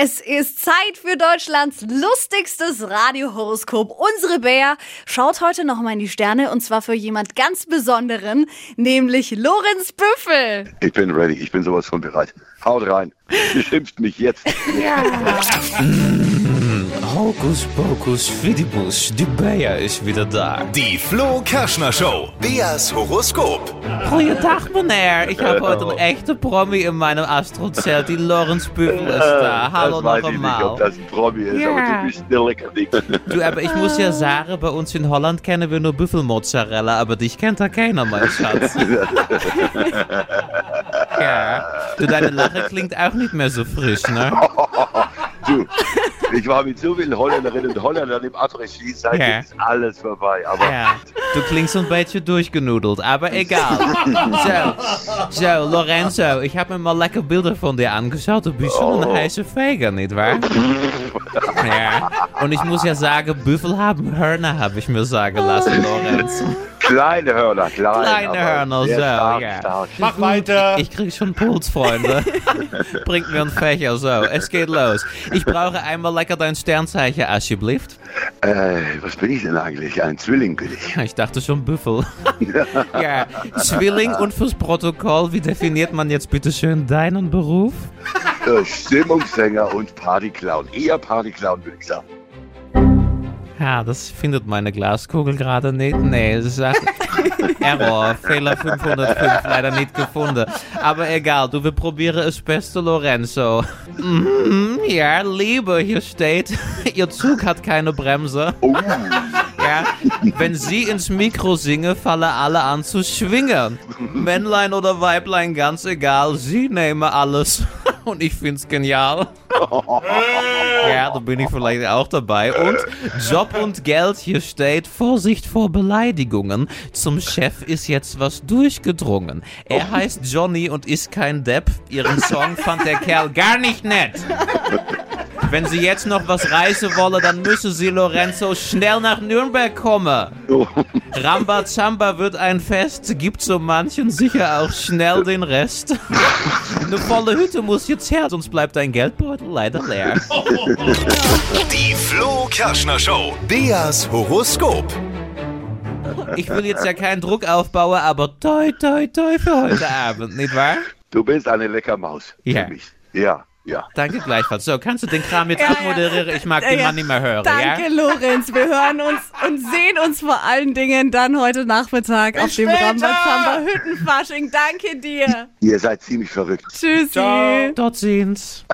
Es ist Zeit für Deutschlands lustigstes Radiohoroskop. Unsere Bär schaut heute noch mal in die Sterne und zwar für jemand ganz Besonderen, nämlich Lorenz Büffel. Ich bin ready, ich bin sowas von bereit. Haut rein, beschimpft mich jetzt. Hokus Pokus Fidibus, die Bea ist wieder da. Die Flo Kerschner Show. Beas Horoskop. Goeiedag meneer, ich habe heute een echte Promi in meinem Astrozelt. Die Lorenz Büffel ist da. Hallo das weiß noch ich nicht, ob das ein Promi ist, Ja. aber du bist still lecker dick. Du, aber ich muss ja sagen, bei uns in Holland kennen wir nur Büffelmozzarella, aber dich kennt da keiner, mein Schatz. ja. Du, deine Lache klingt auch nicht mehr so frisch, ne? Du, ich war mit so vielen Holländerinnen und Holländern im Après-Ski, seitdem Ja. ist alles vorbei. Aber Ja, du klingst ein beetje durchgenudelt, aber egal. So, so Lorenzo, ich habe mir mal lecker Bilder von dir angeschaut. Du bist schon ein heißer Feger, nicht wahr? Ja, und ich muss ja sagen, Büffel haben Hörner, habe ich mir sagen lassen, Lorenz. Kleine Hörner, klein, Kleine aber Hörner, so, stark, ja. stark. Mach weiter. Ich krieg schon Puls, Freunde. Bringt mir einen Fächer, so, es geht los. Ich brauche einmal lecker dein Sternzeichen, alsjeblieft. Äh, was bin ich denn eigentlich? Ein Zwilling bin ich. Ich dachte schon Büffel. ja, Zwilling und fürs Protokoll, wie definiert man jetzt bitte schön deinen Beruf? Äh, Stimmungssänger und Partyclown. Eher Partyclown, würde ich sagen. Ja, das findet meine Glaskugel gerade nicht. Nee, es sagt Error, Fehler 505, leider nicht gefunden. Aber egal, du, wir probieren es beste, Lorenzo. Mhm, ja, Liebe, hier steht, Ihr Zug hat keine Bremse. Oh, Ja, wenn Sie ins Mikro singen, fallen alle an zu schwingen. Männlein oder Weiblein, ganz egal, Sie nehmen alles. Und ich find's genial. Ja, da bin ich vielleicht auch dabei. Und Job und Geld, hier steht Vorsicht vor Beleidigungen. Zum Chef ist jetzt was durchgedrungen. Er heißt Johnny und ist kein Depp. Ihren Song fand der Kerl gar nicht nett. Wenn Sie jetzt noch was reißen wollen, dann müssen Sie, Lorenzo, schnell nach Nürnberg kommen. oh. Rambazamba wird ein Fest, gibt so manchen sicher auch schnell den Rest. Eine volle Hütte muss jetzt her, sonst bleibt dein Geldbeutel leider leer. Die Flo Kerschner Show. Beas Horoskop. Ich will jetzt ja keinen Druck aufbauen, aber toi toi toi für heute Abend, nicht wahr? Du bist eine Leckermaus. Ja. Für mich. Ja, ja. Danke gleichfalls. So, kannst du den Kram jetzt Ja, abmoderieren? Ich mag den Ja, Mann nicht mehr hören, Danke, ja? Lorenz. Wir hören uns und sehen uns vor allen Dingen dann heute Nachmittag auf dem. Rambazamba Hüttenfasching. Danke dir. Ihr seid ziemlich verrückt. Tschüssi. Ciao. Dort sehen's.